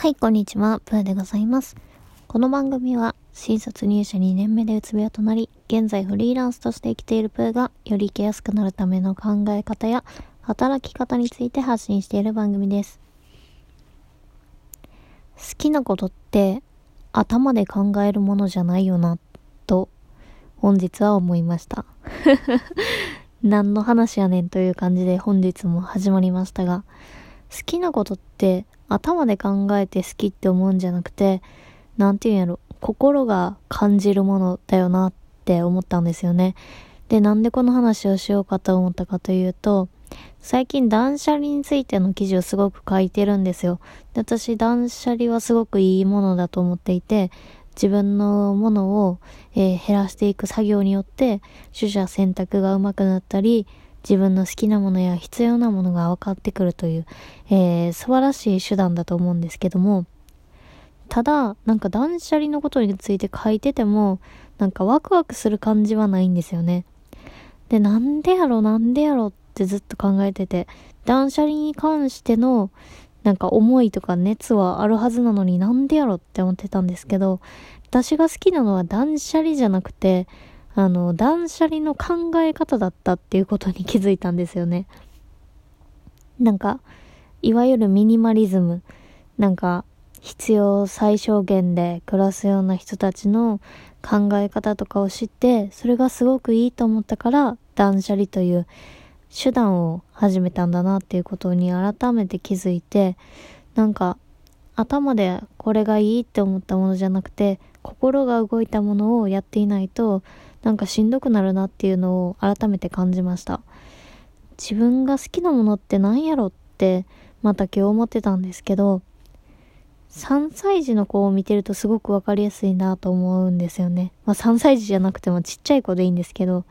はい、こんにちは。プーでございます。この番組は、新卒入社2年目でうつ病となり、現在フリーランスとして生きているプーが、より生きやすくなるための考え方や、働き方について発信している番組です。好きなことって、頭で考えるものじゃないよな、と、本日は思いました。何の話やねんという感じで本日も始まりましたが、好きなことって頭で考えて好きって思うんじゃなくて、なんていうんやろ、心が感じるものだよなって思ったんですよね。で、なんでこの話をしようかと思ったかというと、最近断捨離についての記事をすごく書いてるんですよ。で私、断捨離はすごくいいものだと思っていて、自分のものを、えー減らしていく作業によって、取捨選択が上手くなったり、自分の好きなものや必要なものが分かってくるという、えー素晴らしい手段だと思うんですけども、ただ、なんか断捨離のことについて書いてても、なんかワクワクする感じはないんですよね。で、なんでやろなんでやろってずっと考えてて、断捨離に関しての、なんか思いとか熱はあるはずなのになんでやろって思ってたんですけど、私が好きなのは断捨離じゃなくて、あの、断捨離の考え方だったっていうことに気づいたんですよね。なんか、いわゆるミニマリズム。なんか、必要最小限で暮らすような人たちの考え方とかを知って、それがすごくいいと思ったから、断捨離という手段を始めたんだなっていうことに改めて気づいて、なんか、頭でこれがいいって思ったものじゃなくて、心が動いたものをやっていないと、なんかしんどくなるなっていうのを改めて感じました。自分が好きなものって何やろって、また今日思ってたんですけど、3歳児の子を見てるとすごくわかりやすいなと思うんですよね。まあ3歳児じゃなくてもちっちゃい子でいいんですけど、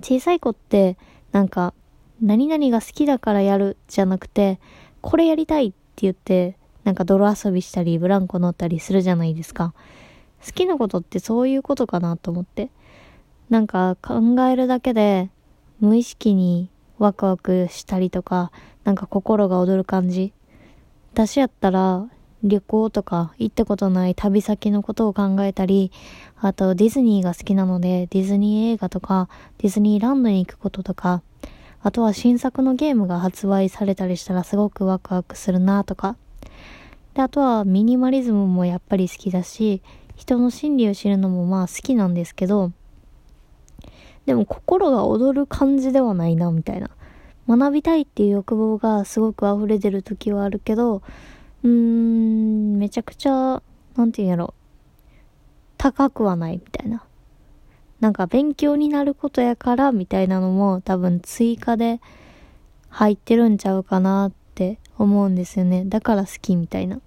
小さい子ってなんか何々が好きだからやるじゃなくて、これやりたいって言って、なんか泥遊びしたりブランコ乗ったりするじゃないですか。好きなことってそういうことかなと思って。なんか考えるだけで無意識にワクワクしたりとか、なんか心が躍る感じ。私やったら旅行とか行ったことない旅先のことを考えたり、あとディズニーが好きなのでディズニー映画とかディズニーランドに行くこととか、あとは新作のゲームが発売されたりしたらすごくワクワクするなとか。で、あとはミニマリズムもやっぱり好きだし、人の心理を知るのもまあ好きなんですけど、でも心が躍る感じではないな、みたいな。学びたいっていう欲望がすごく溢れてる時はあるけど、うーん、めちゃくちゃ、なんて言うんやろ。高くはないみたいな。なんか勉強になることやからみたいなのも多分追加で入ってるんちゃうかなっ思うんですよね。だから好きみたいな。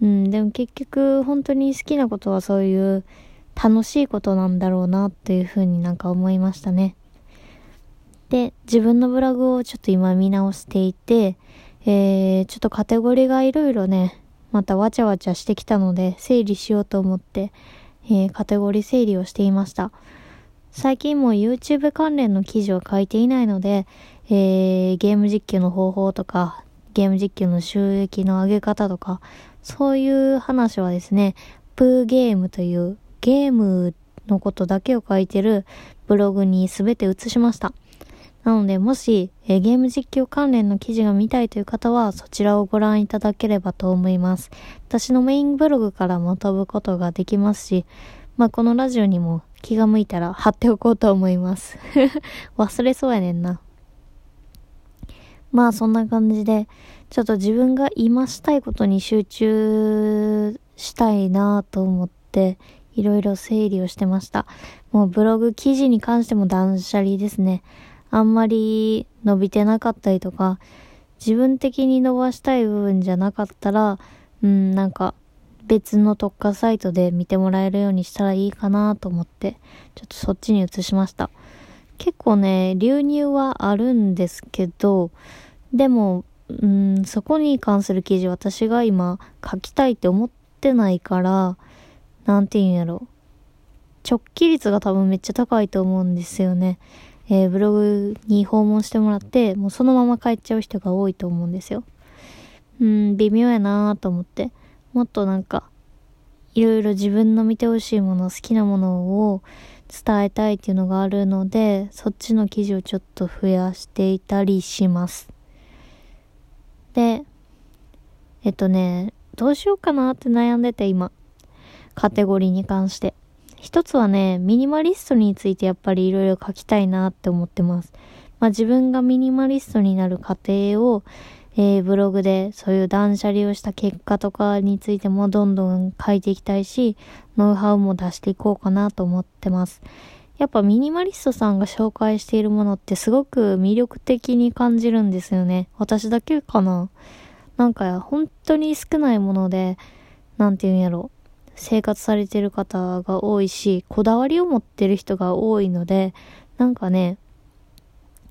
うん、でも結局本当に好きなことはそういう楽しいことなんだろうなっていうふうになんか思いましたね。で、自分のブログをちょっと今見直していて、えー、ちょっとカテゴリーがいろいろね、またわちゃわちゃしてきたので、整理しようと思って、えー、カテゴリー整理をしていました。最近も YouTube 関連の記事を書いていないので、えー、ゲーム実況の方法とか、ゲーム実況の収益の上げ方とか、そういう話はですね、プーゲームというゲームのことだけを書いてるブログにすべて移しました。なので、もし、えーゲーム実況関連の記事が見たいという方は、そちらをご覧いただければと思います。私のメインブログからも飛ぶことができますし、まあ、このラジオにも気が向いたら貼っておこうと思います。忘れそうやねんな。まあ、そんな感じで、ちょっと自分が今したいことに集中したいなと思って、いろいろ整理をしてました。もうブログ記事に関しても断捨離ですね。あんまり伸びてなかったりとか、自分的に伸ばしたい部分じゃなかったら、うん、なんか別の特化サイトで見てもらえるようにしたらいいかなと思って、ちょっとそっちに移しました。結構ね、流入はあるんですけど、でも、うん、そこに関する記事私が今書きたいって思ってないから、なんて言うんやろ。直帰率が多分めっちゃ高いと思うんですよね。えーブログに訪問してもらって、もうそのまま帰っちゃう人が多いと思うんですよ。うん、微妙やなと思って。もっとなんか、いろいろ自分の見てほしいもの、好きなものを伝えたいっていうのがあるので、そっちの記事をちょっと増やしていたりします。で、えっとね、どうしようかなって悩んでて今。カテゴリーに関して。一つはね、ミニマリストについてやっぱりいろいろ書きたいなって思ってます。まあ自分がミニマリストになる過程を、えー、ブログでそういう断捨離をした結果とかについてもどんどん書いていきたいし、ノウハウも出していこうかなと思ってます。やっぱミニマリストさんが紹介しているものってすごく魅力的に感じるんですよね。私だけかな。なんか本当に少ないもので、なんて言うんやろ。生活されてる方が多いし、こだわりを持ってる人が多いので、なんかね、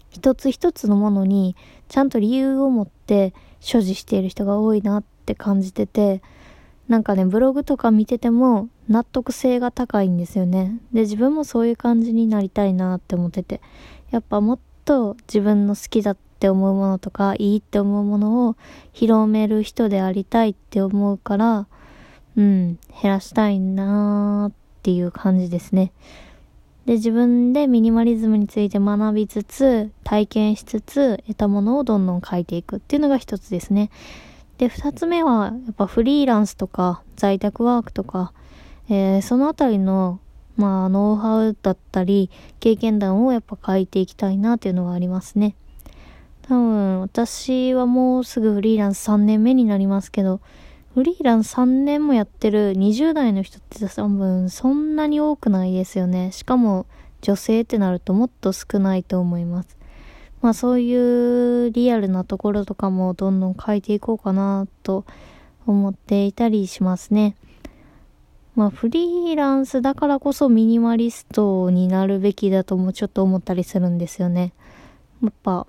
一つ一つのものにちゃんと理由を持って所持している人が多いなって感じてて、なんかね、ブログとか見てても納得性が高いんですよね。で、自分もそういう感じになりたいなって思ってて。やっぱもっと自分の好きだって思うものとか、いいって思うものを広める人でありたいって思うから、うん、減らしたいなーっていう感じですね。で、自分でミニマリズムについて学びつつ、体験しつつ、得たものをどんどん書いていくっていうのが一つですね。で、二つ目は、やっぱフリーランスとか、在宅ワークとか、えー、そのあたりの、まあ、ノウハウだったり、経験談をやっぱ書いていきたいなっていうのがありますね。多分、私はもうすぐフリーランス3年目になりますけど、フリーランス3年もやってる20代の人って多分そんなに多くないですよね。しかも女性ってなるともっと少ないと思います。まあそういうリアルなところとかもどんどん書いていこうかなと思っていたりしますね。まあフリーランスだからこそミニマリストになるべきだともちょっと思ったりするんですよね。やっぱ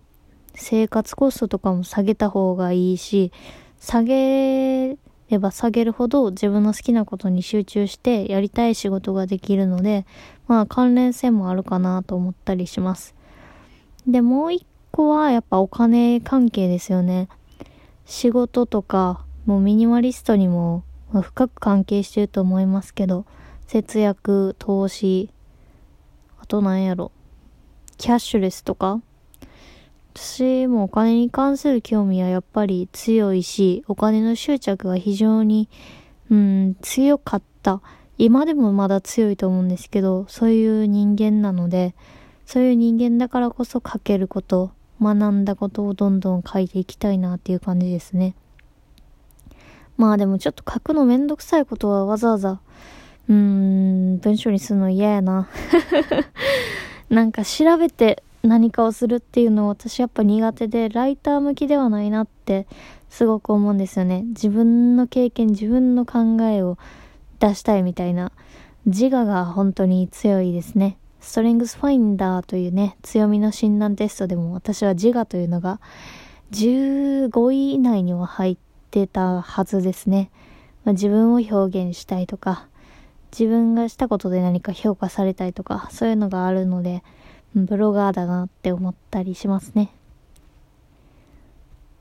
生活コストとかも下げた方がいいし、下げれば下げるほど自分の好きなことに集中してやりたい仕事ができるので、まあ関連性もあるかなと思ったりします。で、もう一個はやっぱお金関係ですよね。仕事とか、もうミニマリストにも深く関係してると思いますけど、節約、投資、あと何やろ、キャッシュレスとか、私もお金に関する興味はやっぱり強いし、お金の執着が非常に、うん、強かった。今でもまだ強いと思うんですけど、そういう人間なので、そういう人間だからこそ書けること、学んだことをどんどん書いていきたいなっていう感じですね。まあでもちょっと書くのめんどくさいことはわざわざ、うーん、文章にするの嫌やな。なんか調べて何かをするっていうのを私やっぱ苦手で、ライター向きではないなってすごく思うんですよね。自分の経験、自分の考えを出したいみたいな自我が本当に強いですね。ストレングスファインダーというね、強みの診断テストでも私は自我というのが15位以内には入ってたはずですね。まあ、自分を表現したいとか、自分がしたことで何か評価されたいとか、そういうのがあるので、ブロガーだなって思ったりしますね。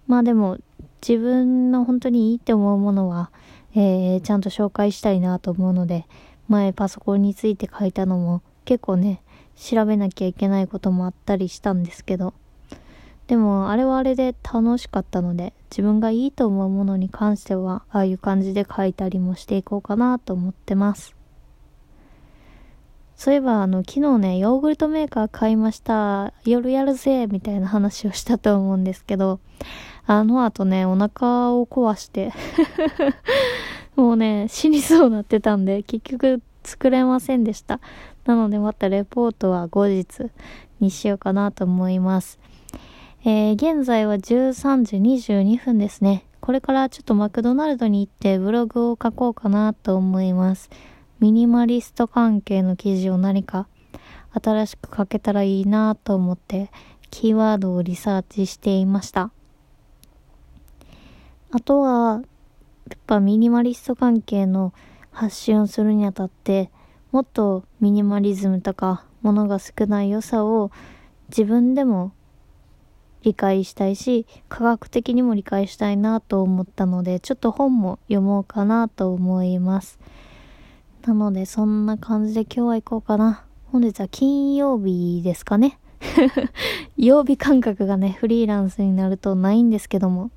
まあでも、自分の本当にいいって思うものは、えー、ちゃんと紹介したいなと思うので、前パソコンについて書いたのも結構ね、調べなきゃいけないこともあったりしたんですけど、でもあれはあれで楽しかったので、自分がいいと思うものに関しては、ああいう感じで書いたりもしていこうかなと思ってます。そういえば、あの、昨日ね、ヨーグルトメーカー買いました。夜やるぜみたいな話をしたと思うんですけど、あの後ね、お腹を壊して もうね、死にそうなってたんで、結局作れませんでした。なのでまたレポートは後日にしようかなと思います。えー、現在は13時22分ですね。これからちょっとマクドナルドに行ってブログを書こうかなと思います。ミニマリスト関係の記事を何か新しく書けたらいいなと思ってキーワードをリサーチしていました。あとは、やっぱミニマリスト関係の発信をするにあたって、もっとミニマリズムとか物が少ない良さを自分でも理解したいし、科学的にも理解したいなと思ったので、ちょっと本も読もうかなと思います。なので、そんな感じで今日は行こうかな。本日は金曜日ですかね。曜日感覚がね、フリーランスになるとないんですけども。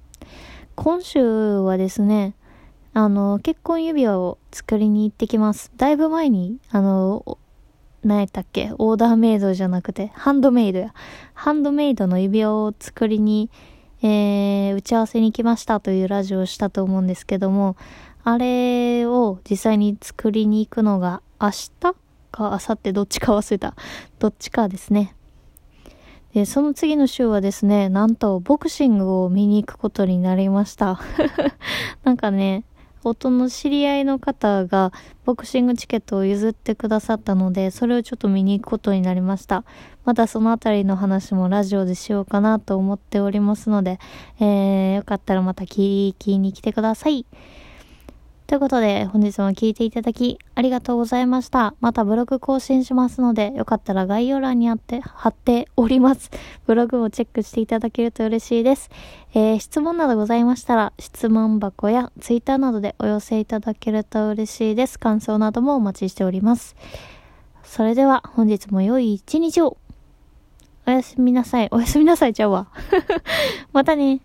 今週はですね、あの、結婚指輪を作りに行ってきます。だいぶ前に、あの、何やったっけ？オーダーメイドじゃなくて、ハンドメイドや。ハンドメイドの指輪を作りに、えー、打ち合わせに来ましたというラジオをしたと思うんですけども、あれを実際に作りに行くのが明日？か明後日？どっちか忘れた。どっちかですね。で、その次の週はですね、なんとボクシングを見に行くことになりました。なんかね、夫の知り合いの方がボクシングチケットを譲ってくださったので、それをちょっと見に行くことになりました。またそのあたりの話もラジオでしようかなと思っておりますので、えー、よかったらまた聞きに来てください。ということで、本日も聞いていただきありがとうございました。またブログ更新しますので、よかったら概要欄にあって貼っております。ブログをチェックしていただけると嬉しいです。えー、質問などございましたら、質問箱や Twitter などでお寄せいただけると嬉しいです。感想などもお待ちしております。それでは、本日も良い一日を。おやすみなさい。おやすみなさいちゃうわ。またね。